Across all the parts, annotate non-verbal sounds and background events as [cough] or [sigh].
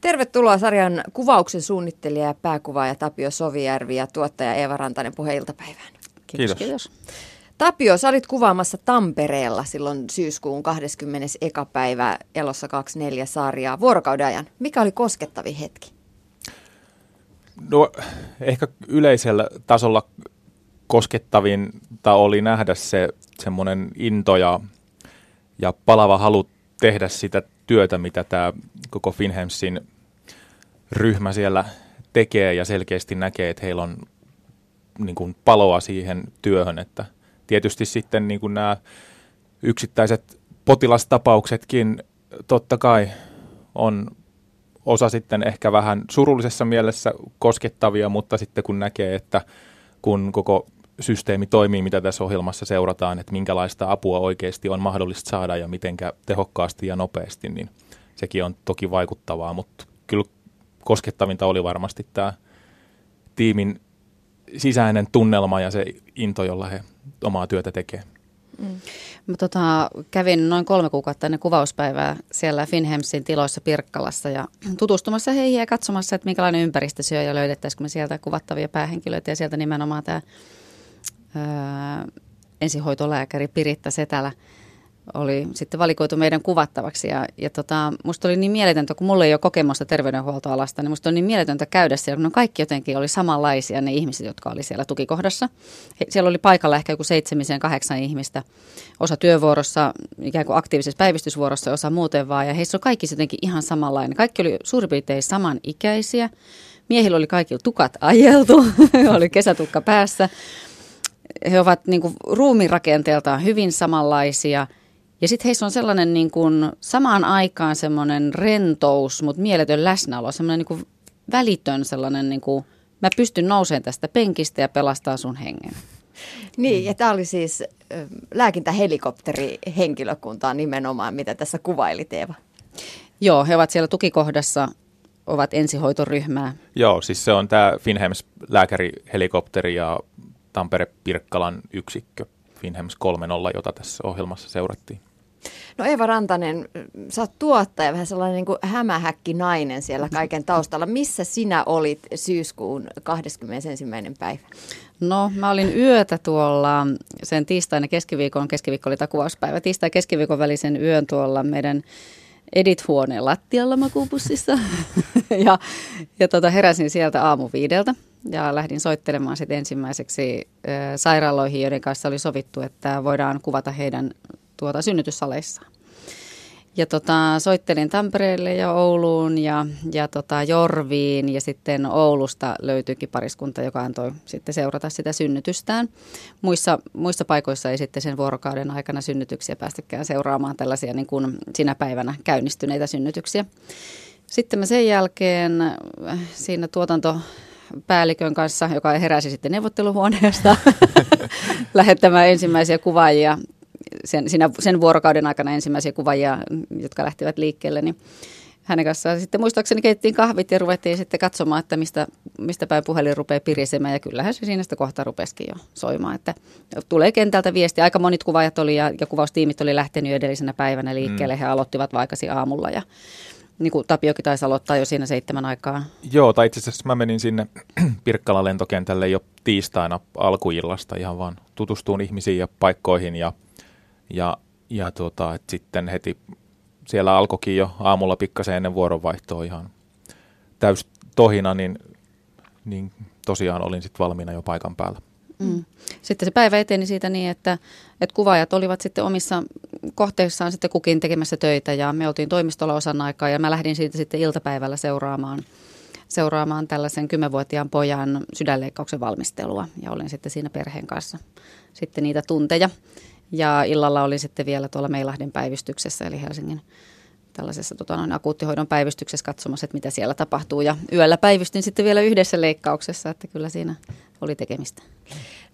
Tervetuloa sarjan kuvauksen suunnittelija ja pääkuvaaja Tapio Sovijärvi ja tuottaja Eeva Rantanen puheiltapäivään. Kiitos. Kiitos. Tapio, sä olit kuvaamassa Tampereella silloin syyskuun 20. päivä elossa 24 sarjaa vuorokauden ajan. Mikä oli koskettavin hetki? No ehkä yleisellä tasolla koskettavinta oli nähdä se semmoinen into ja, ja palava halu tehdä sitä työtä, mitä tämä koko Finhemsin ryhmä siellä tekee ja selkeästi näkee, että heillä on niin kuin paloa siihen työhön, että tietysti sitten niin kuin nämä yksittäiset potilastapauksetkin totta kai on osa sitten ehkä vähän surullisessa mielessä koskettavia, mutta sitten kun näkee, että kun koko systeemi toimii, mitä tässä ohjelmassa seurataan, että minkälaista apua oikeasti on mahdollista saada ja mitenkä tehokkaasti ja nopeasti, niin sekin on toki vaikuttavaa, mutta kyllä koskettavinta oli varmasti tämä tiimin sisäinen tunnelma ja se into, jolla he omaa työtä tekee. Mm. Mä tota, kävin noin kolme kuukautta ennen kuvauspäivää siellä Finhemsin tiloissa Pirkkalassa ja tutustumassa heihin ja katsomassa, että minkälainen ympäristö on ja löydettäisikö me sieltä kuvattavia päähenkilöitä ja sieltä nimenomaan tämä ensihoitolääkäri Piritta Setälä – oli sitten valikoitu meidän kuvattavaksi. Ja, ja tota, musta oli niin mieletöntä, kun mulla ei ole kokemusta terveydenhuoltoalasta, niin musta oli niin mieletöntä käydä siellä, kun kaikki jotenkin oli samanlaisia ne ihmiset, jotka oli siellä tukikohdassa. He, siellä oli paikalla ehkä joku seitsemisen, kahdeksan ihmistä, osa työvuorossa, ikään kuin aktiivisessa päivystysvuorossa, osa muuten vaan. Ja heissä on kaikki jotenkin ihan samanlainen. Kaikki oli suurin piirtein samanikäisiä. Miehillä oli kaikilla tukat ajeltu, [laughs] oli kesätukka päässä. He ovat niin kuin, ruumirakenteeltaan hyvin samanlaisia – ja sitten heissä on sellainen niin kuin, samaan aikaan semmoinen rentous, mutta mieletön läsnäolo, semmoinen niin kuin välitön sellainen, niin kuin, mä pystyn nousemaan tästä penkistä ja pelastaa sun hengen. Niin, ja tämä oli siis lääkintähelikopteri henkilökuntaa nimenomaan, mitä tässä kuvailit Eeva. Joo, he ovat siellä tukikohdassa, ovat ensihoitoryhmää. Joo, siis se on tämä Finhems lääkärihelikopteri ja Tampere-Pirkkalan yksikkö Finhems 3.0, jota tässä ohjelmassa seurattiin. No Eeva Rantanen, sä oot tuottaja, vähän sellainen niin kuin hämähäkki nainen siellä kaiken taustalla. Missä sinä olit syyskuun 21. päivä? No mä olin yötä tuolla sen tiistaina keskiviikon, keskiviikko oli takuvauspäivä, tiistai keskiviikon välisen yön tuolla meidän Edit-huoneen lattialla makuupussissa. [laughs] ja ja tota, heräsin sieltä aamu viideltä ja lähdin soittelemaan sitten ensimmäiseksi ö, sairaaloihin, joiden kanssa oli sovittu, että voidaan kuvata heidän tuota synnytyssaleissaan. Ja tota, soittelin Tampereelle ja Ouluun ja, ja tota Jorviin ja sitten Oulusta löytyikin pariskunta, joka antoi sitten seurata sitä synnytystään. Muissa, muissa paikoissa ei sitten sen vuorokauden aikana synnytyksiä päästykään seuraamaan tällaisia niin kuin sinä päivänä käynnistyneitä synnytyksiä. Sitten mä sen jälkeen äh, siinä tuotanto päällikön kanssa, joka heräsi sitten neuvotteluhuoneesta [laughs] lähettämään ensimmäisiä kuvaajia sen, siinä, sen vuorokauden aikana ensimmäisiä kuvaajia, jotka lähtivät liikkeelle, niin hänen kanssaan sitten muistaakseni keittiin kahvit ja ruvettiin sitten katsomaan, että mistä, mistä päin puhelin rupeaa pirisemään ja kyllähän se siinä sitä kohta rupesikin jo soimaan, että tulee kentältä viesti. Aika monit kuvaajat oli ja, ja kuvaustiimit oli lähtenyt jo edellisenä päivänä liikkeelle, mm. he aloittivat vaikkasi aamulla ja niin kuin Tapiokin taisi aloittaa jo siinä seitsemän aikaa. Joo, tai itse asiassa mä menin sinne [clears throat] Pirkkala lentokentälle jo tiistaina alkuillasta ihan vaan tutustuun ihmisiin ja paikkoihin ja, ja, ja tuota, et sitten heti siellä alkoikin jo aamulla pikkasen ennen vuoronvaihtoa ihan täys tohina, niin, niin tosiaan olin sitten valmiina jo paikan päällä. Mm. Sitten se päivä eteni siitä niin, että, että kuvaajat olivat sitten omissa kohteissaan sitten kukin tekemässä töitä ja me oltiin toimistolla osan aikaa ja mä lähdin siitä sitten iltapäivällä seuraamaan, seuraamaan tällaisen kymmenvuotiaan pojan sydänleikkauksen valmistelua ja olin sitten siinä perheen kanssa sitten niitä tunteja. Ja illalla oli sitten vielä tuolla Meilahden päivystyksessä eli Helsingin tällaisessa tota, noin, akuuttihoidon päivystyksessä katsomassa, että mitä siellä tapahtuu. Ja yöllä päivystin sitten vielä yhdessä leikkauksessa, että kyllä siinä oli tekemistä.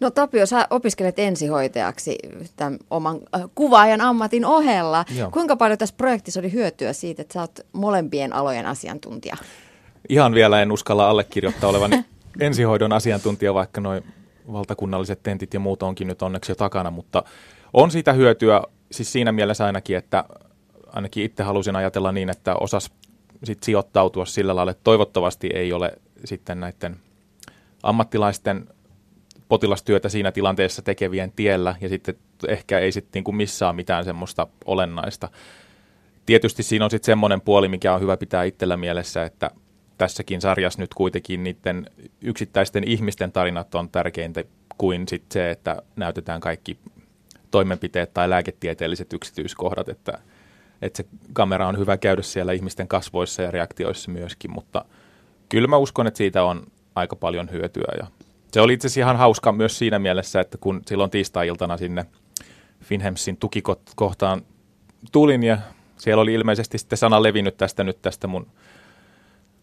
No Tapio, sä opiskelet ensihoitajaksi tämän oman äh, kuvaajan ammatin ohella. Joo. Kuinka paljon tässä projektissa oli hyötyä siitä, että sä oot molempien alojen asiantuntija? Ihan vielä en uskalla allekirjoittaa olevan [laughs] ensihoidon asiantuntija, vaikka noin valtakunnalliset tentit ja muut onkin nyt onneksi jo takana, mutta on siitä hyötyä siis siinä mielessä ainakin, että ainakin itse halusin ajatella niin, että osas sit sijoittautua sillä lailla, että toivottavasti ei ole sitten näiden ammattilaisten potilastyötä siinä tilanteessa tekevien tiellä ja sitten ehkä ei sitten niin kuin missaa mitään semmoista olennaista. Tietysti siinä on sitten semmoinen puoli, mikä on hyvä pitää itsellä mielessä, että tässäkin sarjassa nyt kuitenkin niiden yksittäisten ihmisten tarinat on tärkeintä kuin sit se, että näytetään kaikki toimenpiteet tai lääketieteelliset yksityiskohdat, että, että se kamera on hyvä käydä siellä ihmisten kasvoissa ja reaktioissa myöskin, mutta kyllä mä uskon, että siitä on aika paljon hyötyä. Ja se oli itse asiassa ihan hauska myös siinä mielessä, että kun silloin tiistai-iltana sinne Finhemsin tukikohtaan tulin ja siellä oli ilmeisesti sitten sana levinnyt tästä nyt tästä mun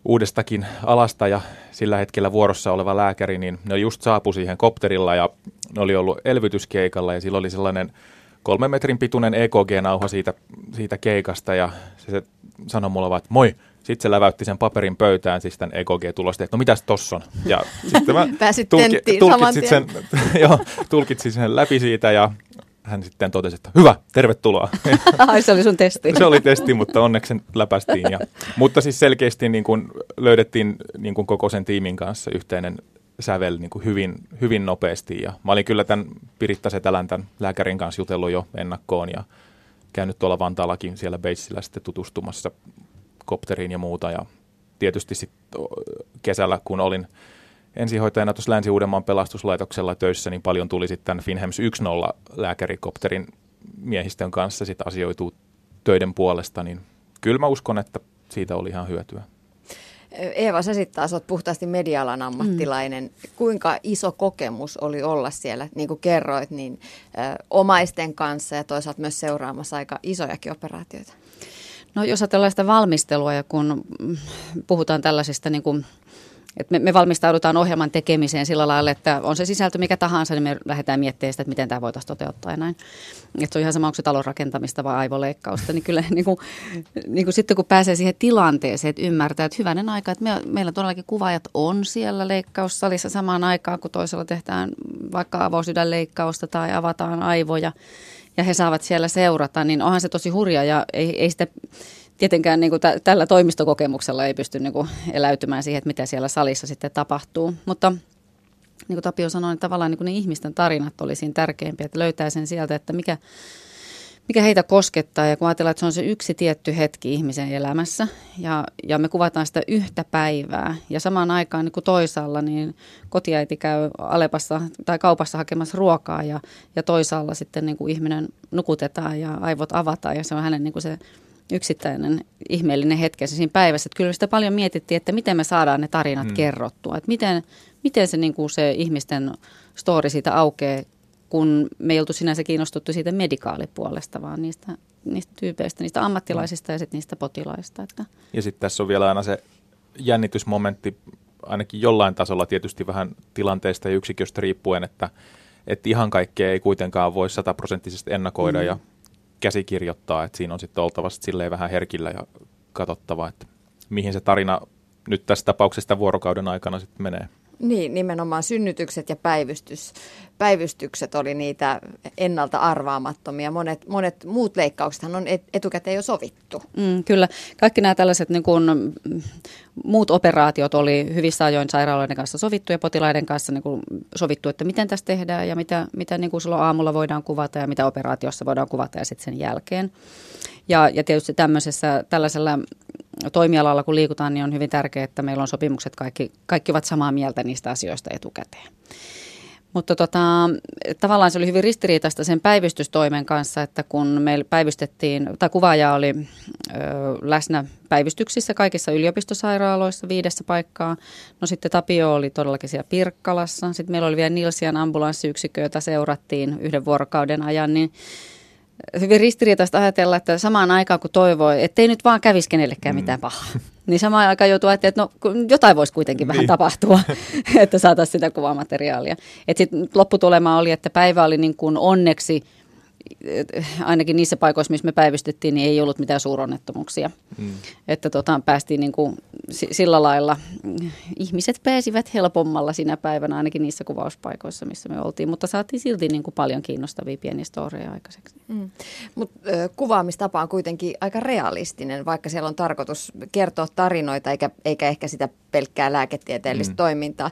uudestakin alasta ja sillä hetkellä vuorossa oleva lääkäri, niin ne just saapui siihen kopterilla ja ne oli ollut elvytyskeikalla ja sillä oli sellainen kolmen metrin pituinen EKG-nauha siitä, siitä keikasta ja se, se sanoi mulle vaan, että moi, sitten se läväytti sen paperin pöytään, siis tämän EKG-tulosta, että no mitäs tossa on? Ja sitten mä [laughs] Pääsit tulki, tulkitsin, sen, [laughs] joo, tulkitsin sen läpi siitä ja hän sitten totesi, että hyvä, tervetuloa. [laughs] Ai se oli sun testi. se oli testi, mutta onneksi sen läpästiin. Ja, mutta siis selkeästi niin kuin löydettiin niin kuin koko sen tiimin kanssa yhteinen sävel niin kuin hyvin, hyvin nopeasti. Ja mä olin kyllä tämän Piritta Setälän, tämän lääkärin kanssa jutellut jo ennakkoon ja käynyt tuolla Vantaallakin siellä Beisillä sitten tutustumassa kopteriin ja muuta. Ja tietysti sitten kesällä, kun olin ensihoitajana tuossa Länsi-Uudenmaan pelastuslaitoksella töissä, niin paljon tuli sitten Finhems 1.0 lääkärikopterin miehistön kanssa sit asioituu töiden puolesta, niin kyllä mä uskon, että siitä oli ihan hyötyä. Eeva, sä sitten taas oot puhtaasti media-alan ammattilainen. Mm. Kuinka iso kokemus oli olla siellä, niin kuin kerroit, niin ö, omaisten kanssa ja toisaalta myös seuraamassa aika isojakin operaatioita? No jos ajatellaan sitä valmistelua ja kun puhutaan tällaisista niin kuin et me, me valmistaudutaan ohjelman tekemiseen sillä lailla, että on se sisältö mikä tahansa, niin me lähdetään miettimään sitä, että miten tämä voitaisiin toteuttaa ja näin. Et se on ihan sama, onko se talonrakentamista vai aivoleikkausta. Niin kyllä niin kuin, [laughs] niin kuin sitten kun pääsee siihen tilanteeseen, että ymmärtää, että hyvänen aika, että me, meillä todellakin kuvaajat on siellä leikkaussalissa samaan aikaan, kun toisella tehdään vaikka avosydänleikkausta tai avataan aivoja ja he saavat siellä seurata, niin onhan se tosi hurja ja ei, ei sitä tietenkään niin kuin t- tällä toimistokokemuksella ei pysty niin kuin eläytymään siihen, että mitä siellä salissa sitten tapahtuu. Mutta niin kuin Tapio sanoi, niin tavallaan niin kuin ne ihmisten tarinat oli siinä tärkeimpiä, että löytää sen sieltä, että mikä, mikä heitä koskettaa. Ja kun ajatellaan, että se on se yksi tietty hetki ihmisen elämässä ja, ja me kuvataan sitä yhtä päivää. Ja samaan aikaan niin kuin toisaalla niin kotiäiti käy Alepassa tai kaupassa hakemassa ruokaa ja, ja toisaalla sitten niin kuin ihminen nukutetaan ja aivot avataan ja se on hänen niin kuin se yksittäinen ihmeellinen hetkensä siinä päivässä. Että kyllä sitä paljon mietittiin, että miten me saadaan ne tarinat mm. kerrottua. Että miten, miten se, niin kuin se ihmisten story siitä aukeaa, kun me ei oltu sinänsä kiinnostuttu siitä medikaalipuolesta, vaan niistä, niistä tyypeistä, niistä ammattilaisista ja sitten niistä potilaista. Että. Ja sitten tässä on vielä aina se jännitysmomentti, ainakin jollain tasolla tietysti vähän tilanteesta ja yksiköstä riippuen, että, että ihan kaikkea ei kuitenkaan voi sataprosenttisesti ennakoida mm. ja käsikirjoittaa, että siinä on sitten oltava sit silleen vähän herkillä ja katsottava, että mihin se tarina nyt tässä tapauksessa vuorokauden aikana sitten menee. Niin, nimenomaan synnytykset ja päivystys, päivystykset oli niitä ennalta arvaamattomia. Monet, monet muut leikkauksethan on etukäteen jo sovittu. Mm, kyllä. Kaikki nämä tällaiset niin kuin, muut operaatiot oli hyvissä ajoin sairaaloiden kanssa sovittu ja potilaiden kanssa niin kuin, sovittu, että miten tässä tehdään ja mitä, mitä niin kuin silloin aamulla voidaan kuvata ja mitä operaatiossa voidaan kuvata ja sitten sen jälkeen. Ja, ja tietysti tämmöisessä, tällaisella toimialalla kun liikutaan, niin on hyvin tärkeää, että meillä on sopimukset, kaikki, kaikki ovat samaa mieltä niistä asioista etukäteen. Mutta tota, tavallaan se oli hyvin ristiriitaista sen päivystystoimen kanssa, että kun meillä päivystettiin, tai kuvaaja oli ö, läsnä päivystyksissä kaikissa yliopistosairaaloissa viidessä paikkaa. No sitten Tapio oli todellakin siellä Pirkkalassa. Sitten meillä oli vielä Nilsian ambulanssiyksikkö, jota seurattiin yhden vuorokauden ajan, niin hyvin ristiriitaista ajatella, että samaan aikaan kun toivoi, ettei nyt vaan kävisi kenellekään mm. mitään pahaa, niin samaan aikaan joutuu ajattelemaan, että no jotain voisi kuitenkin vähän niin. tapahtua, [laughs] että saataisiin sitä kuvamateriaalia. Sitten lopputulema oli, että päivä oli niin kuin onneksi, ainakin niissä paikoissa, missä me päivystettiin, niin ei ollut mitään suuronnettomuuksia. Mm. Että tota, päästiin niin kuin sillä lailla ihmiset pääsivät helpommalla sinä päivänä ainakin niissä kuvauspaikoissa, missä me oltiin, mutta saatiin silti niin kuin paljon kiinnostavia pieniä storeja aikaiseksi. Mm. Mut, ö, kuvaamistapa on kuitenkin aika realistinen, vaikka siellä on tarkoitus kertoa tarinoita eikä, eikä ehkä sitä pelkkää lääketieteellistä mm. toimintaa.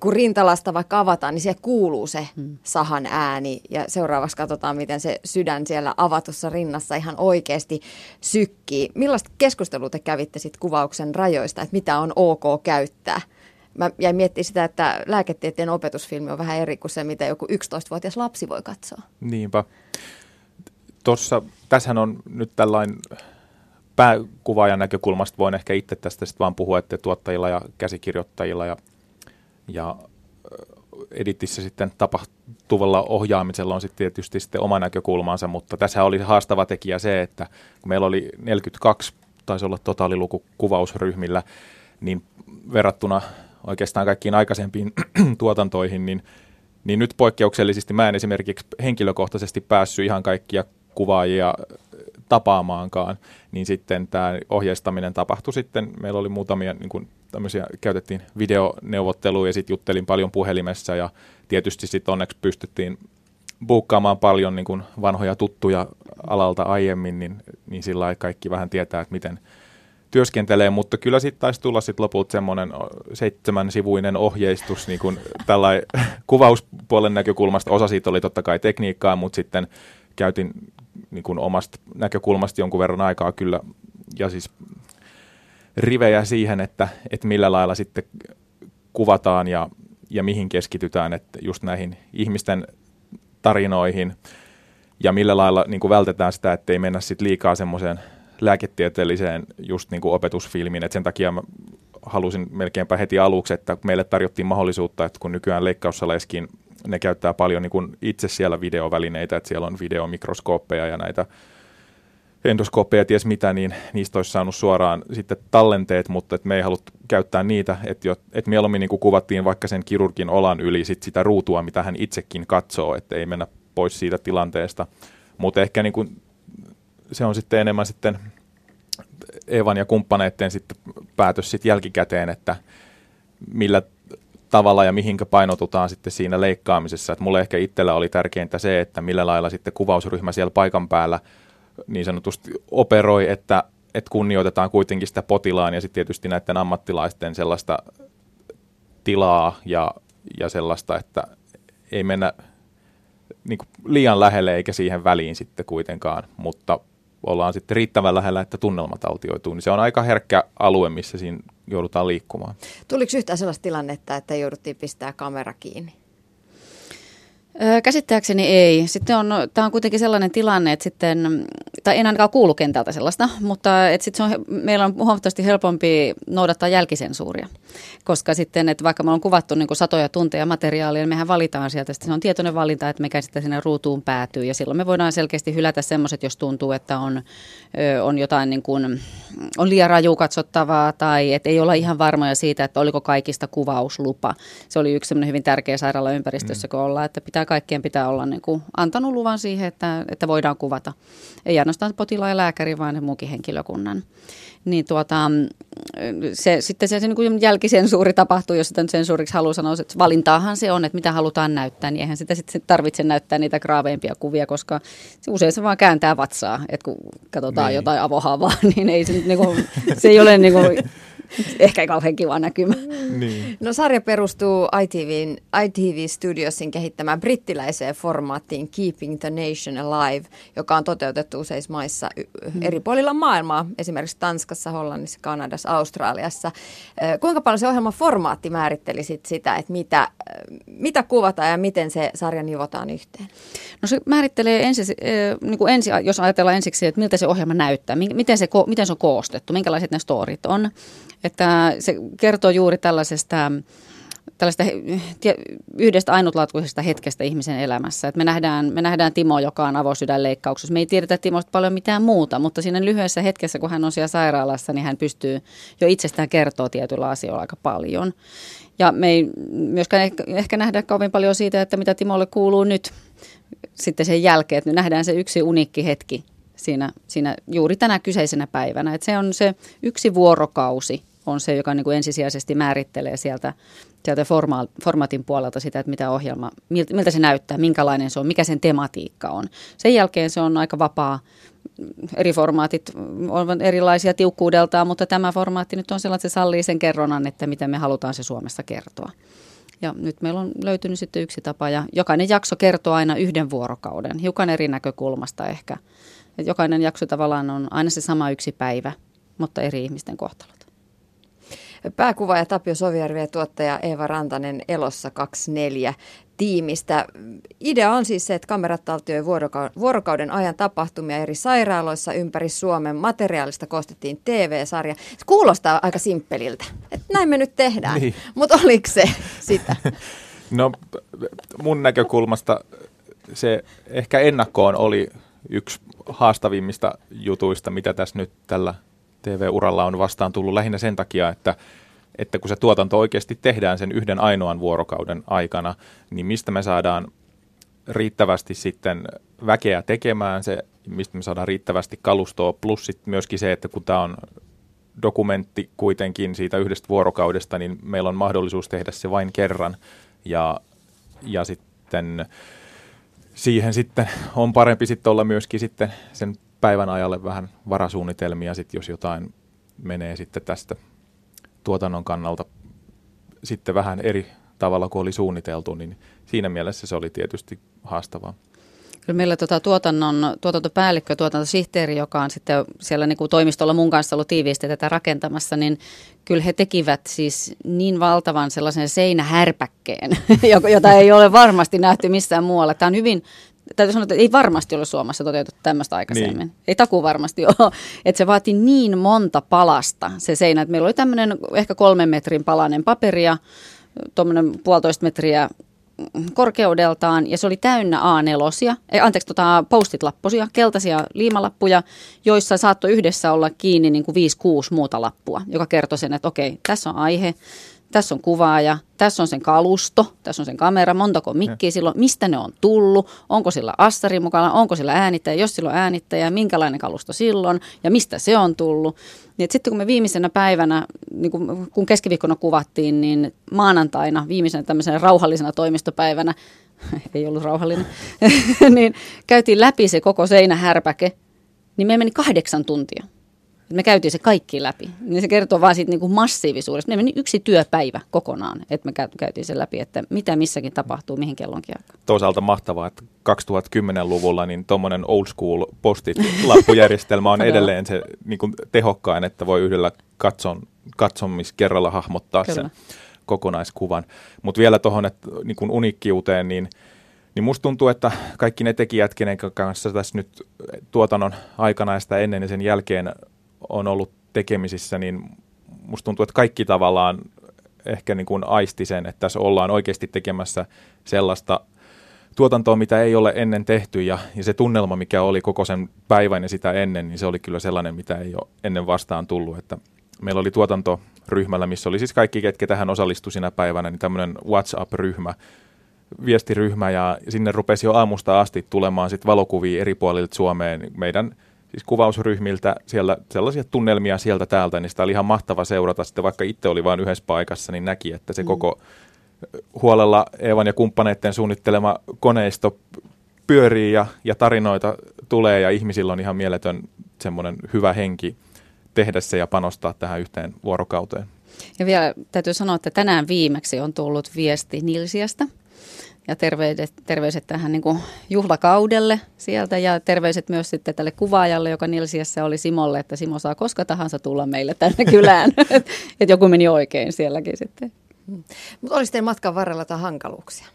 Kun rintalasta vaikka avataan, niin siellä kuuluu se mm. sahan ääni ja seuraavaksi katsotaan, miten se sydän siellä avatussa rinnassa ihan oikeasti sykkii. Millaista keskustelua te kävitte sitten kuvauksen rajoista, että mitä on ok käyttää? Mä jäin miettimään sitä, että lääketieteen opetusfilmi on vähän eri kuin se, mitä joku 11-vuotias lapsi voi katsoa. Niinpä. Tuossa, tässähän on nyt tällainen pääkuvaajan näkökulmasta voin ehkä itse tästä sitten vaan puhua, että tuottajilla ja käsikirjoittajilla ja, ja editissä sitten tapahtuvalla ohjaamisella on sitten tietysti sitten oma näkökulmansa, mutta tässä oli haastava tekijä se, että kun meillä oli 42, taisi olla totaaliluku kuvausryhmillä, niin verrattuna oikeastaan kaikkiin aikaisempiin [clears throat] tuotantoihin, niin, niin nyt poikkeuksellisesti mä en esimerkiksi henkilökohtaisesti päässyt ihan kaikkia kuvaajia tapaamaankaan, niin sitten tämä ohjeistaminen tapahtui sitten, meillä oli muutamia niin kuin tämmöisiä, käytettiin videoneuvotteluja ja sitten juttelin paljon puhelimessa ja tietysti sitten onneksi pystyttiin buukkaamaan paljon niin kuin vanhoja tuttuja alalta aiemmin, niin, niin sillä kaikki vähän tietää, että miten työskentelee, mutta kyllä sitten taisi tulla sitten lopulta semmoinen seitsemän sivuinen ohjeistus niin kuin tällainen [laughs] kuvauspuolen näkökulmasta. Osa siitä oli totta kai tekniikkaa, mutta sitten käytin niin kuin omasta näkökulmasta jonkun verran aikaa kyllä, ja siis rivejä siihen, että, että millä lailla sitten kuvataan ja, ja mihin keskitytään, että just näihin ihmisten tarinoihin, ja millä lailla niin kuin vältetään sitä, ettei mennä sitten liikaa semmoiseen lääketieteelliseen just niin kuin opetusfilmiin, että sen takia mä halusin melkeinpä heti aluksi, että meille tarjottiin mahdollisuutta, että kun nykyään leikkaussaleskin ne käyttää paljon niin kuin itse siellä videovälineitä, että siellä on videomikroskooppeja ja näitä endoskooppeja ties mitä, niin niistä olisi saanut suoraan sitten tallenteet, mutta että me ei haluttu käyttää niitä, että, että mieluummin niin kuin kuvattiin vaikka sen kirurgin olan yli sit sitä ruutua, mitä hän itsekin katsoo, että ei mennä pois siitä tilanteesta. Mutta ehkä niin kuin, se on sitten enemmän sitten Evan ja kumppaneiden sitten päätös sitten jälkikäteen, että millä tavalla ja mihinkä painotutaan sitten siinä leikkaamisessa. Et mulle ehkä itsellä oli tärkeintä se, että millä lailla sitten kuvausryhmä siellä paikan päällä niin sanotusti operoi, että, että kunnioitetaan kuitenkin sitä potilaan ja sitten tietysti näiden ammattilaisten sellaista tilaa ja, ja sellaista, että ei mennä niin liian lähelle eikä siihen väliin sitten kuitenkaan, mutta ollaan sitten riittävän lähellä, että tunnelmat autioituu, niin se on aika herkkä alue, missä siinä joudutaan liikkumaan. Tuliko yhtään sellaista tilannetta, että jouduttiin pistää kamera kiinni? Käsittääkseni ei. Sitten on, tämä on kuitenkin sellainen tilanne, että sitten, tai en ainakaan kuulu kentältä sellaista, mutta että sitten se on, meillä on huomattavasti helpompi noudattaa jälkisensuuria. Koska sitten, että vaikka me on kuvattu niin satoja tunteja materiaalia, niin mehän valitaan sieltä. Sitten se on tietoinen valinta, että mikä sitten sinne ruutuun päätyy. Ja silloin me voidaan selkeästi hylätä semmoiset, jos tuntuu, että on, on jotain niin kuin, on liian raju katsottavaa tai että ei olla ihan varmoja siitä, että oliko kaikista kuvauslupa. Se oli yksi hyvin tärkeä sairaalaympäristössä, mm. kun ollaan, että pitää kaikkien pitää olla niin kuin antanut luvan siihen, että, että voidaan kuvata. Ei ainoastaan potilaan ja lääkäri, vaan muukin henkilökunnan. Niin tuota, se, sitten se, se niin kuin jälkisensuuri tapahtuu, jos sitä sensuuriksi haluaa sanoa, että valintaahan se on, että mitä halutaan näyttää, niin eihän sitä sitten tarvitse näyttää niitä graaveimpia kuvia, koska usein se vaan kääntää vatsaa, että kun katsotaan niin. jotain avohaavaa, [laughs] niin ei se, niin kuin, se ei ole niin kuin, [laughs] [laughs] ehkä kauhean kiva näkymä. Niin. No sarja perustuu ITVin, ITV Studiosin kehittämään brittiläiseen formaattiin Keeping the Nation Alive, joka on toteutettu useissa maissa mm. eri puolilla maailmaa, esimerkiksi Tanskassa, Hollannissa, Kanadassa, Australiassa. Kuinka paljon se ohjelman formaatti määritteli sit sitä, että mitä, mitä kuvataan ja miten se sarja nivotaan yhteen? No se määrittelee ensi, niin kuin ensi, jos ajatellaan ensiksi, että miltä se ohjelma näyttää, miten se, miten se on koostettu, minkälaiset ne storit on. Että se kertoo juuri tällaisesta tällaista yhdestä ainutlaatuisesta hetkestä ihmisen elämässä. Että me, nähdään, me nähdään Timo, joka on avosydänleikkauksessa. Me ei tiedetä Timosta paljon mitään muuta, mutta siinä lyhyessä hetkessä, kun hän on siellä sairaalassa, niin hän pystyy jo itsestään kertoa tietyillä asioilla aika paljon. Ja me ei myöskään ehkä, nähdä kovin paljon siitä, että mitä Timolle kuuluu nyt sitten sen jälkeen, että me nähdään se yksi unikki hetki siinä, siinä juuri tänä kyseisenä päivänä. Et se on se yksi vuorokausi on se, joka niin kuin ensisijaisesti määrittelee sieltä, sieltä forma- formaatin puolelta sitä, että mitä ohjelma, miltä, miltä se näyttää, minkälainen se on, mikä sen tematiikka on. Sen jälkeen se on aika vapaa. Eri formaatit ovat erilaisia tiukkuudeltaan, mutta tämä formaatti nyt on sellainen, että se sallii sen kerronnan, että mitä me halutaan se Suomessa kertoa. Ja nyt meillä on löytynyt sitten yksi tapa ja jokainen jakso kertoo aina yhden vuorokauden, hiukan eri näkökulmasta ehkä. Et jokainen jakso tavallaan on aina se sama yksi päivä, mutta eri ihmisten kohtalot. Pääkuvaaja Tapio Sovijärvi ja tuottaja Eeva Rantanen Elossa 24 tiimistä. Idea on siis se, että kamerat taltioi vuorokauden ajan tapahtumia eri sairaaloissa ympäri Suomen. Materiaalista koostettiin TV-sarja. Se kuulostaa aika simppeliltä, että näin me nyt tehdään, niin. mutta oliko se sitä? [laughs] No mun näkökulmasta se ehkä ennakkoon oli yksi haastavimmista jutuista, mitä tässä nyt tällä TV-uralla on vastaan tullut lähinnä sen takia, että, että kun se tuotanto oikeasti tehdään sen yhden ainoan vuorokauden aikana, niin mistä me saadaan riittävästi sitten väkeä tekemään se, mistä me saadaan riittävästi kalustoa, plus sitten myöskin se, että kun tämä on dokumentti kuitenkin siitä yhdestä vuorokaudesta, niin meillä on mahdollisuus tehdä se vain kerran. Ja, ja sitten siihen sitten on parempi sitten olla myöskin sitten sen päivän ajalle vähän varasuunnitelmia, sit jos jotain menee sitten tästä tuotannon kannalta sitten vähän eri tavalla kuin oli suunniteltu, niin siinä mielessä se oli tietysti haastavaa. Kyllä meillä tuota tuotannon, tuotantopäällikkö, tuotantosihteeri, joka on sitten siellä niin kuin toimistolla mun kanssa ollut tiiviisti tätä rakentamassa, niin kyllä he tekivät siis niin valtavan sellaisen seinähärpäkkeen, [laughs] jota ei ole varmasti nähty missään muualla. Tämä on hyvin täytyy sanoa, että ei varmasti ole Suomessa toteutettu tämmöistä aikaisemmin. Niin. Ei taku varmasti [laughs] ole. Että se vaati niin monta palasta se seinä, että meillä oli tämmöinen ehkä kolmen metrin palanen paperia, tuommoinen puolitoista metriä korkeudeltaan ja se oli täynnä A4, ei, anteeksi, tota, postit-lappusia, keltaisia liimalappuja, joissa saattoi yhdessä olla kiinni niin kuin 5-6 muuta lappua, joka kertoi sen, että okei, tässä on aihe, tässä on kuvaaja, tässä on sen kalusto, tässä on sen kamera, montako mikkiä silloin, mistä ne on tullut, onko sillä assari mukana, onko sillä äänittäjä, jos sillä on äänittäjä, minkälainen kalusto silloin ja mistä se on tullut. Niin sitten kun me viimeisenä päivänä, niin kun, kun keskiviikkona kuvattiin, niin maanantaina viimeisenä tämmöisenä rauhallisena toimistopäivänä, [laughs] ei ollut rauhallinen, [laughs] niin käytiin läpi se koko seinähärpäke, niin me meni kahdeksan tuntia. Me käytiin se kaikki läpi. Niin se kertoo vaan siitä niin kuin massiivisuudesta. Me meni yksi työpäivä kokonaan, että me käytiin sen läpi, että mitä missäkin tapahtuu, mihin kellonkin aikaan. Toisaalta mahtavaa, että 2010-luvulla niin tuommoinen old school postit-lappujärjestelmä on [laughs] edelleen se niin kuin tehokkain, että voi yhdellä katson, katsomiskerralla hahmottaa Kyllä. sen kokonaiskuvan. Mutta vielä tuohon niin kuin unikkiuteen, niin niin musta tuntuu, että kaikki ne tekijät, kenen kanssa tässä nyt tuotannon aikana ja sitä ennen ja sen jälkeen on ollut tekemisissä, niin musta tuntuu, että kaikki tavallaan ehkä niin kuin aisti sen, että tässä ollaan oikeasti tekemässä sellaista tuotantoa, mitä ei ole ennen tehty. Ja, ja se tunnelma, mikä oli koko sen päivän ja sitä ennen, niin se oli kyllä sellainen, mitä ei ole ennen vastaan tullut, että meillä oli tuotantoryhmällä, missä oli siis kaikki, ketkä tähän osallistui sinä päivänä, niin tämmöinen WhatsApp-ryhmä, viestiryhmä. Ja sinne rupesi jo aamusta asti tulemaan sitten valokuvia eri puolilta Suomeen meidän – siis kuvausryhmiltä siellä sellaisia tunnelmia sieltä täältä, niin sitä oli ihan mahtava seurata. Sitten vaikka itse oli vain yhdessä paikassa, niin näki, että se mm. koko huolella Eevan ja kumppaneiden suunnittelema koneisto pyörii ja, ja tarinoita tulee ja ihmisillä on ihan mieletön semmoinen hyvä henki tehdä se ja panostaa tähän yhteen vuorokauteen. Ja vielä täytyy sanoa, että tänään viimeksi on tullut viesti Nilsiasta – ja terveiset, terveiset tähän niin kuin juhlakaudelle sieltä ja terveiset myös sitten tälle kuvaajalle, joka Nilsiässä oli Simolle, että Simo saa koska tahansa tulla meille tänne [laughs] kylään. että joku meni oikein sielläkin sitten. Hmm. Mutta olisi teidän matkan varrella jotain hankaluuksia?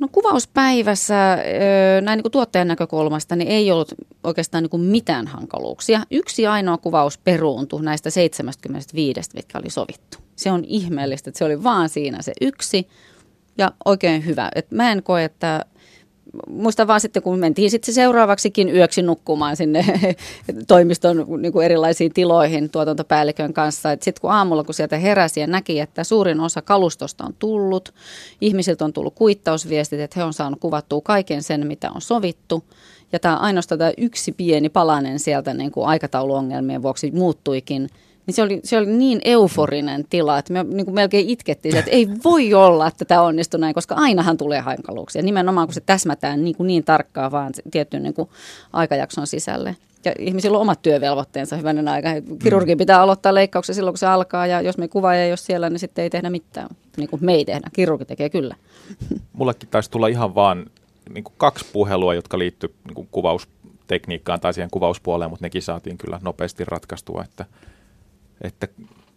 No kuvauspäivässä näin niin kuin tuottajan näkökulmasta niin ei ollut oikeastaan niin kuin mitään hankaluuksia. Yksi ainoa kuvaus peruuntui näistä 75, mitkä oli sovittu. Se on ihmeellistä, että se oli vaan siinä se yksi ja oikein hyvä. Et mä en koe, että muista vaan sitten, kun mentiin sitten seuraavaksikin yöksi nukkumaan sinne [laughs] toimiston niin kuin erilaisiin tiloihin tuotantopäällikön kanssa. Sitten kun aamulla, kun sieltä heräsi ja näki, että suurin osa kalustosta on tullut, ihmisiltä on tullut kuittausviestit, että he on saanut kuvattua kaiken sen, mitä on sovittu. Ja tämä ainoastaan tämä yksi pieni palanen sieltä niin kuin aikatauluongelmien vuoksi muuttuikin – niin se oli, se oli niin euforinen tila, että me niin kuin melkein itkettiin, että ei voi olla, että tämä onnistuu näin, koska ainahan tulee hankaluuksia. Nimenomaan kun se täsmätään niin, kuin niin tarkkaan vaan tietyn niin kuin aikajakson sisälle. Ja ihmisillä on omat työvelvoitteensa hyvänen aika. Kirurgi pitää aloittaa leikkauksen silloin, kun se alkaa, ja jos me kuva ei ole siellä, niin sitten ei tehdä mitään. Niin kuin me ei tehdä, kirurgi tekee kyllä. [laughs] Mullekin taisi tulla ihan vaan niin kuin kaksi puhelua, jotka liittyy niin kuvaustekniikkaan tai siihen kuvauspuoleen, mutta nekin saatiin kyllä nopeasti ratkaistua, että – että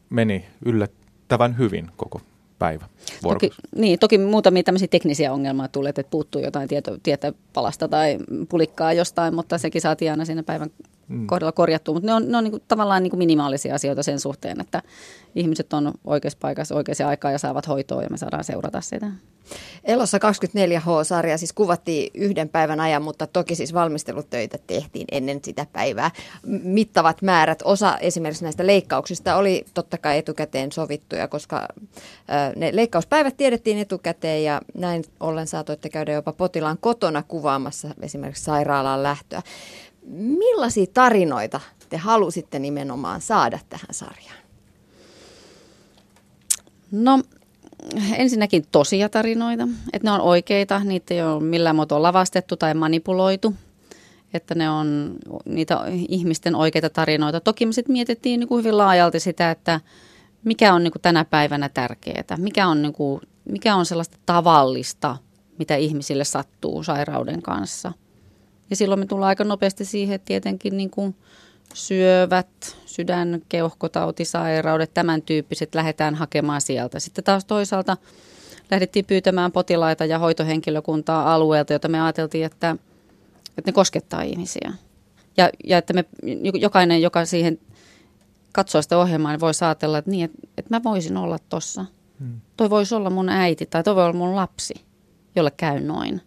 meni yllättävän hyvin koko päivä. Toki, niin, toki muutamia tämmöisiä teknisiä ongelmia tulee, että puuttuu jotain tieto, tietopalasta tai pulikkaa jostain, mutta sekin saatiin aina siinä päivän mm. kohdalla korjattua. Mutta ne on, ne on niin kuin, tavallaan niin kuin minimaalisia asioita sen suhteen, että ihmiset on oikeassa paikassa oikeassa aikaa ja saavat hoitoa ja me saadaan seurata sitä. Elossa 24H-sarja siis kuvattiin yhden päivän ajan, mutta toki siis valmistelutöitä tehtiin ennen sitä päivää. Mittavat määrät, osa esimerkiksi näistä leikkauksista oli totta kai etukäteen sovittuja, koska ne leikkauspäivät tiedettiin etukäteen ja näin ollen saatoitte käydä jopa potilaan kotona kuvaamassa esimerkiksi sairaalaan lähtöä. Millaisia tarinoita te halusitte nimenomaan saada tähän sarjaan? No ensinnäkin tosia tarinoita, että ne on oikeita, niitä ei ole millään muotoa lavastettu tai manipuloitu, että ne on niitä ihmisten oikeita tarinoita. Toki me sitten mietittiin niin kuin hyvin laajalti sitä, että mikä on niin kuin tänä päivänä tärkeää, mikä on, niin kuin, mikä on sellaista tavallista, mitä ihmisille sattuu sairauden kanssa. Ja silloin me tullaan aika nopeasti siihen, että tietenkin niin kuin syövät, sydän, keuhkotautisairaudet, tämän tyyppiset lähdetään hakemaan sieltä. Sitten taas toisaalta lähdettiin pyytämään potilaita ja hoitohenkilökuntaa alueelta, jota me ajateltiin, että, että ne koskettaa ihmisiä. Ja, ja että me, jokainen, joka siihen katsoo sitä ohjelmaa, niin voi ajatella, että, niin, että, että mä voisin olla tossa. Hmm. Toi voisi olla mun äiti tai toi voi olla mun lapsi, jolle käy noin.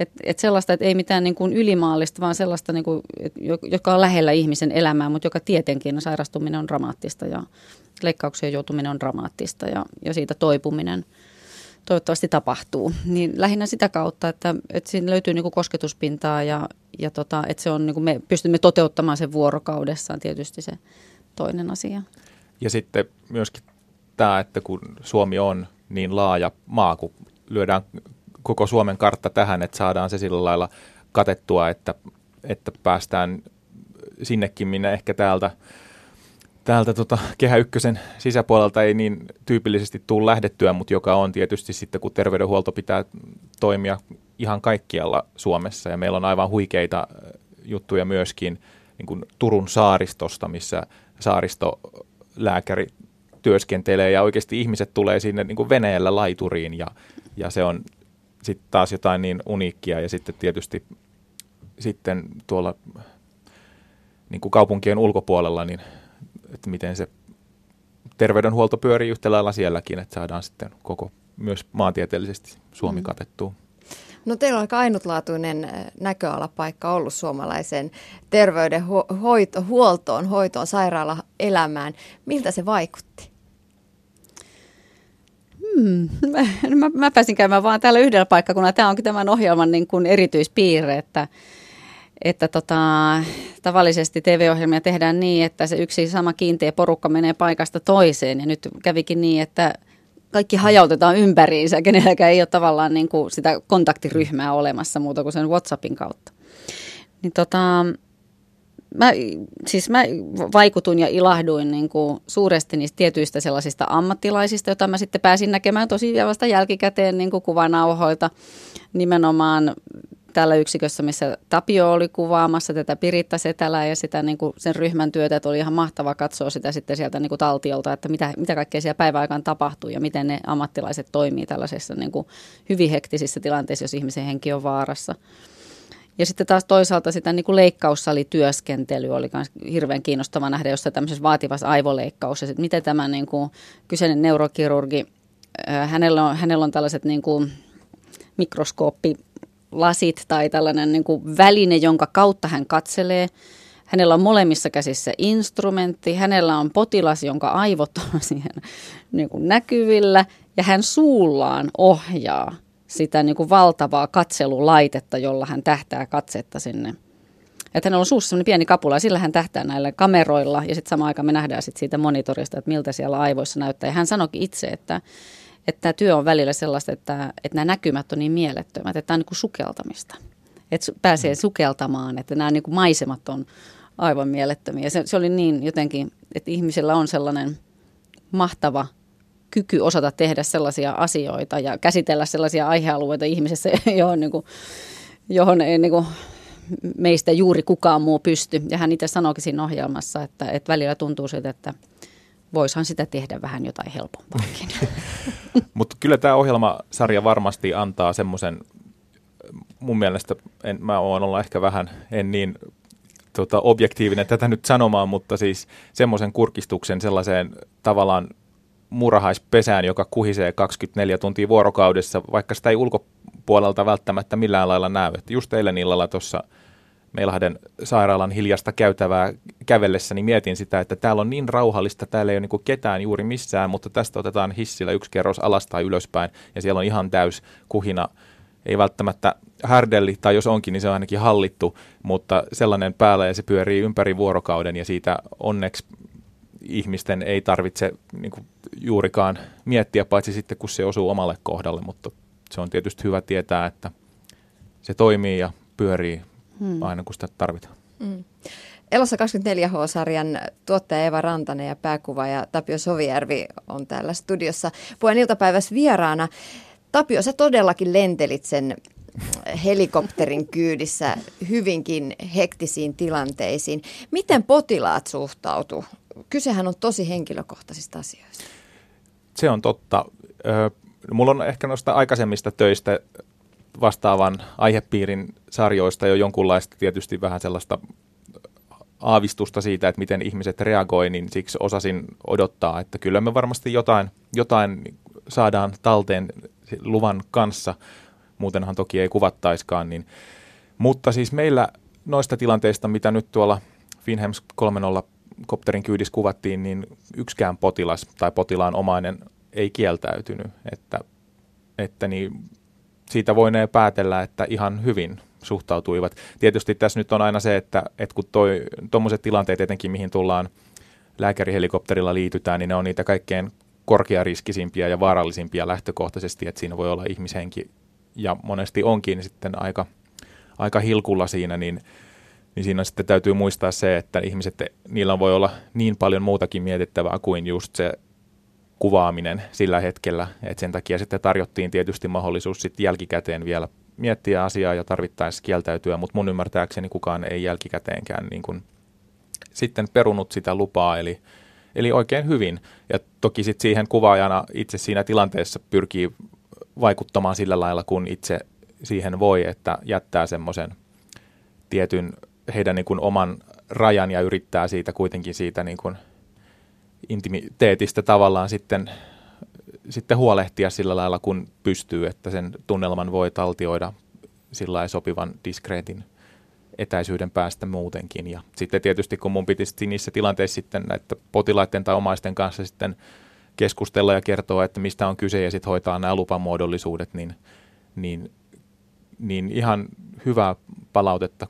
Et, et sellaista, että ei mitään niin kuin ylimaallista, vaan sellaista, niin kuin, et, joka on lähellä ihmisen elämää, mutta joka tietenkin sairastuminen on dramaattista ja leikkaukseen joutuminen on dramaattista ja, ja siitä toipuminen toivottavasti tapahtuu. Niin lähinnä sitä kautta, että, että siinä löytyy niin kuin kosketuspintaa ja, ja tota, että se on, niin kuin me pystymme toteuttamaan sen vuorokaudessaan tietysti se toinen asia. Ja sitten myöskin tämä, että kun Suomi on niin laaja maa, kun lyödään koko Suomen kartta tähän, että saadaan se sillä lailla katettua, että, että päästään sinnekin, minne ehkä täältä, täältä tota Kehä Ykkösen sisäpuolelta ei niin tyypillisesti tule lähdettyä, mutta joka on tietysti sitten, kun terveydenhuolto pitää toimia ihan kaikkialla Suomessa. Ja meillä on aivan huikeita juttuja myöskin niin kuin Turun saaristosta, missä saaristolääkäri työskentelee ja oikeasti ihmiset tulee sinne niin kuin veneellä laituriin ja, ja se on sitten taas jotain niin uniikkia ja sitten tietysti sitten tuolla niin kuin kaupunkien ulkopuolella, niin että miten se terveydenhuolto pyörii yhtä lailla sielläkin, että saadaan sitten koko myös maantieteellisesti Suomi mm. katettua. No teillä on aika ainutlaatuinen äh, näköalapaikka ollut suomalaisen terveydenhuoltoon, hoitoon, sairaalaelämään. Miltä se vaikutti? Hmm. [laughs] Mä, mä pääsin käymään vaan täällä yhdellä paikkakunnalla. Tämä onkin tämän ohjelman niin kuin erityispiirre, että, että tota, tavallisesti TV-ohjelmia tehdään niin, että se yksi sama kiinteä porukka menee paikasta toiseen. Ja nyt kävikin niin, että kaikki hajautetaan ympäriinsä, kenelläkään ei ole tavallaan niin kuin sitä kontaktiryhmää olemassa muuta kuin sen WhatsAppin kautta. Niin tota, mä, siis mä vaikutuin ja ilahduin niin kuin suuresti niistä tietyistä sellaisista ammattilaisista, joita mä sitten pääsin näkemään tosi vasta jälkikäteen niin kuin kuvanauhoilta. Nimenomaan tällä yksikössä, missä Tapio oli kuvaamassa tätä Piritta Setälää ja sitä niin kuin sen ryhmän työtä, että oli ihan mahtava katsoa sitä sitten sieltä niin kuin taltiolta, että mitä, mitä kaikkea siellä päiväaikaan tapahtuu ja miten ne ammattilaiset toimii tällaisessa niin kuin hyvin hektisissä tilanteissa, jos ihmisen henki on vaarassa. Ja sitten taas toisaalta sitä niin kuin oli myös hirveän kiinnostava nähdä jossain tämmöisessä vaativassa aivoleikkaus. Ja miten tämä niin kuin kyseinen neurokirurgi, hänellä on, hänellä on tällaiset niin kuin mikroskooppilasit tai tällainen niin kuin väline, jonka kautta hän katselee. Hänellä on molemmissa käsissä instrumentti, hänellä on potilas, jonka aivot on [laughs] siihen niin kuin näkyvillä ja hän suullaan ohjaa sitä niin kuin valtavaa katselulaitetta, jolla hän tähtää katsetta sinne. Että hänellä on suussa sellainen pieni kapula ja sillä hän tähtää näillä kameroilla ja sitten samaan aikaan me nähdään sit siitä monitorista, että miltä siellä aivoissa näyttää. Ja hän sanoikin itse, että, että tämä työ on välillä sellaista, että, että nämä näkymät on niin mielettömät, että tämä on niin kuin sukeltamista. Että pääsee mm. sukeltamaan, että nämä niin kuin maisemat on aivan mielettömiä. Se, se oli niin jotenkin, että ihmisellä on sellainen mahtava kyky osata tehdä sellaisia asioita ja käsitellä sellaisia aihealueita ihmisessä, [laughs] johon, niin kuin, johon ei niin kuin, meistä juuri kukaan muu pysty. Ja hän itse sanoikin siinä ohjelmassa, että, että välillä tuntuu siltä, että voishan sitä tehdä vähän jotain helpompaakin. [laughs] Mutta kyllä tämä ohjelmasarja varmasti antaa semmoisen, mun mielestä, en, mä oon olla ehkä vähän, en niin tota, objektiivinen tätä nyt sanomaan, mutta siis semmoisen kurkistuksen sellaiseen tavallaan murahaispesään, joka kuhisee 24 tuntia vuorokaudessa, vaikka sitä ei ulkopuolelta välttämättä millään lailla näy. Että just eilen illalla tuossa Meilahden sairaalan hiljasta käytävää kävellessäni mietin sitä, että täällä on niin rauhallista, täällä ei ole niin ketään juuri missään, mutta tästä otetaan hissillä yksi kerros alas tai ylöspäin ja siellä on ihan täys kuhina. Ei välttämättä härdelli, tai jos onkin, niin se on ainakin hallittu, mutta sellainen päällä ja se pyörii ympäri vuorokauden ja siitä onneksi ihmisten ei tarvitse niin kuin, juurikaan miettiä, paitsi sitten kun se osuu omalle kohdalle, mutta se on tietysti hyvä tietää, että se toimii ja pyörii hmm. aina kun sitä tarvitaan. Hmm. Elossa 24H-sarjan tuottaja Eva Rantanen ja pääkuva ja Tapio Sovijärvi on täällä studiossa. Puheen iltapäivässä vieraana. Tapio, sä todellakin lentelit sen helikopterin kyydissä hyvinkin hektisiin tilanteisiin. Miten potilaat suhtautu? Kysehän on tosi henkilökohtaisista asioista. Se on totta. Mulla on ehkä noista aikaisemmista töistä vastaavan aihepiirin sarjoista jo jonkunlaista tietysti vähän sellaista aavistusta siitä, että miten ihmiset reagoi, niin siksi osasin odottaa, että kyllä me varmasti jotain, jotain saadaan talteen luvan kanssa, muutenhan toki ei kuvattaiskaan. Niin. Mutta siis meillä noista tilanteista, mitä nyt tuolla Finhems 3.0 kopterin kyydissä kuvattiin, niin yksikään potilas tai potilaan omainen ei kieltäytynyt, että, että niin siitä voinee päätellä, että ihan hyvin suhtautuivat. Tietysti tässä nyt on aina se, että, että kun tuommoiset tilanteet etenkin, mihin tullaan lääkärihelikopterilla liitytään, niin ne on niitä kaikkein korkeariskisimpiä ja vaarallisimpia lähtökohtaisesti, että siinä voi olla ihmishenki ja monesti onkin sitten aika, aika hilkulla siinä, niin, niin siinä sitten täytyy muistaa se, että ihmiset, niillä voi olla niin paljon muutakin mietittävää kuin just se kuvaaminen sillä hetkellä, että sen takia sitten tarjottiin tietysti mahdollisuus sitten jälkikäteen vielä miettiä asiaa ja tarvittaessa kieltäytyä, mutta mun ymmärtääkseni kukaan ei jälkikäteenkään niin kuin sitten perunut sitä lupaa, eli, eli oikein hyvin. Ja toki sitten siihen kuvaajana itse siinä tilanteessa pyrkii vaikuttamaan sillä lailla, kun itse siihen voi, että jättää semmoisen tietyn heidän niin kuin oman rajan ja yrittää siitä kuitenkin siitä niin kuin intimiteetistä tavallaan sitten, sitten huolehtia sillä lailla, kun pystyy, että sen tunnelman voi taltioida sillä sopivan diskreetin etäisyyden päästä muutenkin. Ja sitten tietysti kun mun piti niissä tilanteissa sitten näiden potilaiden tai omaisten kanssa sitten keskustella ja kertoa, että mistä on kyse ja sitten hoitaa nämä lupamuodollisuudet, niin, niin, niin ihan hyvää palautetta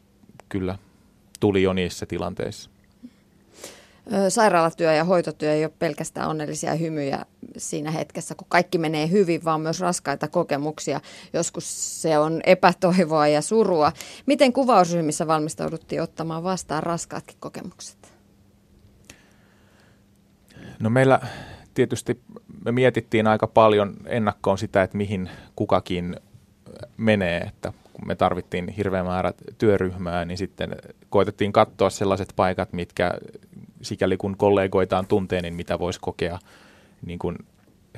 kyllä tuli jo niissä tilanteissa. Sairaalatyö ja hoitotyö ei ole pelkästään onnellisia hymyjä siinä hetkessä, kun kaikki menee hyvin, vaan myös raskaita kokemuksia. Joskus se on epätoivoa ja surua. Miten kuvausryhmissä valmistauduttiin ottamaan vastaan raskaatkin kokemukset? No meillä tietysti me mietittiin aika paljon ennakkoon sitä, että mihin kukakin menee, että kun me tarvittiin hirveän määrä työryhmää, niin sitten koitettiin katsoa sellaiset paikat, mitkä sikäli kun kollegoitaan tuntee, niin mitä voisi kokea niin kuin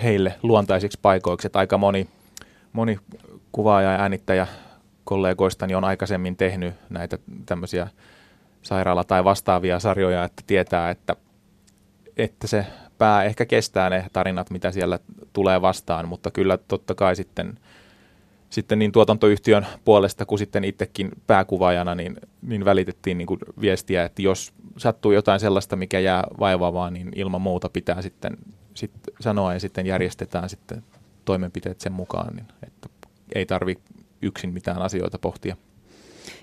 heille luontaisiksi paikoiksi. Että aika moni, moni kuvaaja ja äänittäjä kollegoistani on aikaisemmin tehnyt näitä tämmöisiä sairaala- tai vastaavia sarjoja, että tietää, että, että se pää ehkä kestää ne tarinat, mitä siellä tulee vastaan, mutta kyllä totta kai sitten, sitten niin tuotantoyhtiön puolesta kuin sitten itsekin pääkuvaajana niin, niin välitettiin niin kuin viestiä, että jos sattuu jotain sellaista, mikä jää vaivaamaan, niin ilman muuta pitää sitten sit sanoa ja sitten järjestetään sitten toimenpiteet sen mukaan, niin että ei tarvi yksin mitään asioita pohtia.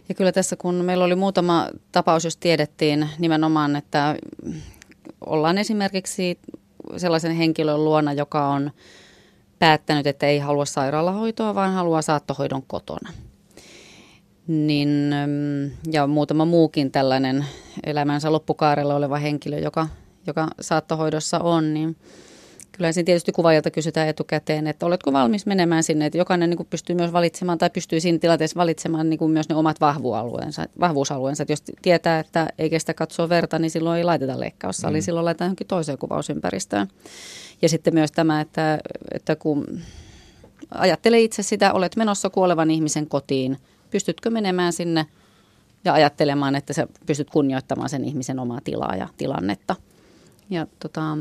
Ja kyllä tässä, kun meillä oli muutama tapaus, jos tiedettiin nimenomaan, että ollaan esimerkiksi sellaisen henkilön luona, joka on päättänyt, että ei halua sairaalahoitoa, vaan haluaa saattohoidon kotona. Niin, ja muutama muukin tällainen elämänsä loppukaarella oleva henkilö, joka, joka saattohoidossa on, niin Kyllä siinä tietysti kuvaajalta kysytään etukäteen, että oletko valmis menemään sinne, että jokainen niin kuin pystyy myös valitsemaan tai pystyy siinä tilanteessa valitsemaan niin kuin myös ne omat vahvuusalueensa, vahvuusalueensa. Että jos tietää, että ei kestä katsoa verta, niin silloin ei laiteta leikkaussaliin, mm. silloin laitetaan johonkin toiseen kuvausympäristöön. Ja sitten myös tämä, että, että kun ajattele itse sitä, olet menossa kuolevan ihmisen kotiin, pystytkö menemään sinne ja ajattelemaan, että sä pystyt kunnioittamaan sen ihmisen omaa tilaa ja tilannetta. Ja tota,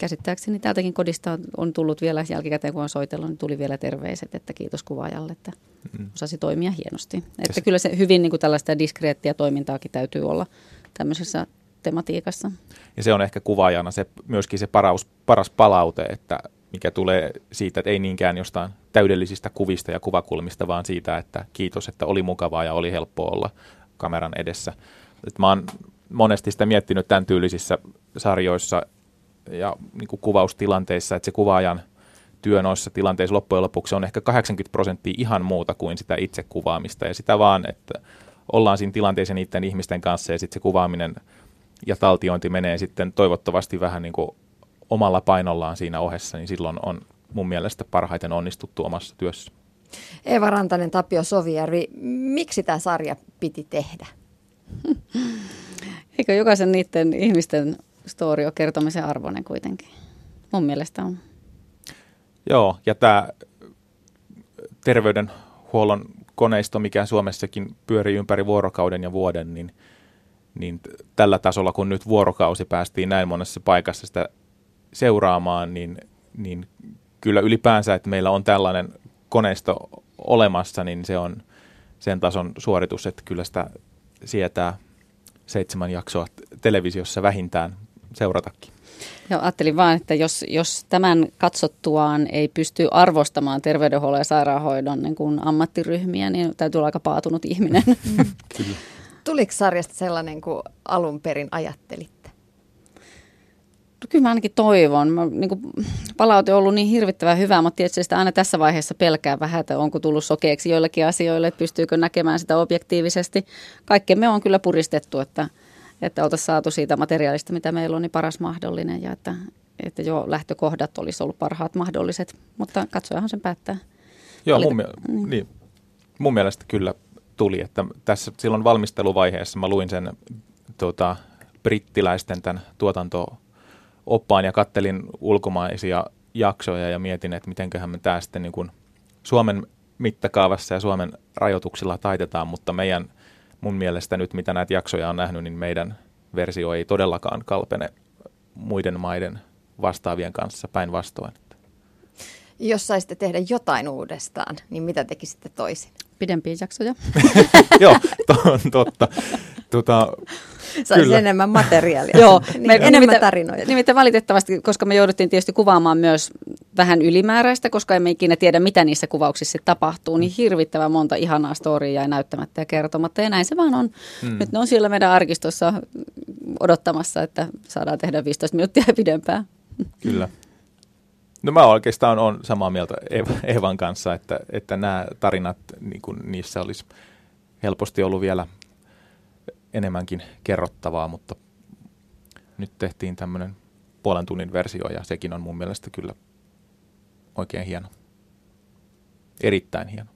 käsittääkseni täältäkin kodista on tullut vielä jälkikäteen, kun on soitellut, niin tuli vielä terveiset, että kiitos kuvaajalle, että mm. osasi toimia hienosti. Että kyllä se hyvin niin kuin tällaista diskreettiä toimintaakin täytyy olla tämmöisessä tematiikassa. Ja se on ehkä kuvaajana se, myöskin se paras, paras palaute, että mikä tulee siitä, että ei niinkään jostain täydellisistä kuvista ja kuvakulmista, vaan siitä, että kiitos, että oli mukavaa ja oli helppo olla kameran edessä. Et mä oon monesti sitä miettinyt tämän tyylisissä sarjoissa, ja niin kuin kuvaustilanteissa, että se kuvaajan työ noissa tilanteissa loppujen lopuksi on ehkä 80 prosenttia ihan muuta kuin sitä itse kuvaamista ja sitä vaan, että ollaan siinä tilanteessa niiden ihmisten kanssa ja sitten se kuvaaminen ja taltiointi menee sitten toivottavasti vähän niin kuin omalla painollaan siinä ohessa, niin silloin on mun mielestä parhaiten onnistuttu omassa työssä. Eeva Rantanen, Tapio Sovijärvi, miksi tämä sarja piti tehdä? [laughs] Eikö jokaisen niiden ihmisten story on kertomisen arvoinen kuitenkin. Mun mielestä on. Joo, ja tämä terveydenhuollon koneisto, mikä Suomessakin pyörii ympäri vuorokauden ja vuoden, niin, niin tällä tasolla, kun nyt vuorokausi päästiin näin monessa paikassa sitä seuraamaan, niin, niin kyllä ylipäänsä, että meillä on tällainen koneisto olemassa, niin se on sen tason suoritus, että kyllä sitä sietää seitsemän jaksoa televisiossa vähintään seuratakin. Joo, ajattelin vaan, että jos, jos tämän katsottuaan ei pysty arvostamaan terveydenhuollon ja sairaanhoidon niin kuin ammattiryhmiä, niin täytyy olla aika paatunut ihminen. [laughs] Kyllä. Tuliko sarjasta sellainen kuin alun perin ajattelitte? No, kyllä mä ainakin toivon. Mä, niin kuin, palaute on ollut niin hirvittävän hyvää, mutta tietysti sitä aina tässä vaiheessa pelkää vähän, että onko tullut sokeeksi joillekin asioille, että pystyykö näkemään sitä objektiivisesti. me on kyllä puristettu, että – että oltaisiin saatu siitä materiaalista, mitä meillä on, niin paras mahdollinen ja että, että jo lähtökohdat olisi ollut parhaat mahdolliset, mutta katsojahan sen päättää. Joo, mun, niin. Niin, mun mielestä kyllä tuli, että tässä silloin valmisteluvaiheessa mä luin sen tota, brittiläisten tämän tuotanto-oppaan ja kattelin ulkomaisia jaksoja ja mietin, että mitenköhän me tämä sitten niin kuin Suomen mittakaavassa ja Suomen rajoituksilla taitetaan, mutta meidän – mun mielestä nyt, mitä näitä jaksoja on nähnyt, niin meidän versio ei todellakaan kalpene muiden maiden vastaavien kanssa päinvastoin. Jos saisitte tehdä jotain uudestaan, niin mitä tekisitte toisin? Pidempiä jaksoja. [laughs] Joo, to, totta. Tota, Saisi kyllä. enemmän materiaalia. [laughs] Joo, niin, me, enemmän nimittäin, tarinoita. Nimittäin valitettavasti, koska me jouduttiin tietysti kuvaamaan myös vähän ylimääräistä, koska emme ikinä tiedä, mitä niissä kuvauksissa tapahtuu, niin hirvittävän monta ihanaa storiaa jäi näyttämättä ja kertomatta. Ja näin se vaan on. Hmm. Nyt ne on siellä meidän arkistossa odottamassa, että saadaan tehdä 15 minuuttia [laughs] pidempään. Kyllä. No mä oikeastaan on samaa mieltä Evan kanssa, että, että nämä tarinat, niin kuin niissä olisi helposti ollut vielä enemmänkin kerrottavaa, mutta nyt tehtiin tämmöinen puolen tunnin versio ja sekin on mun mielestä kyllä oikein hieno. Erittäin hieno.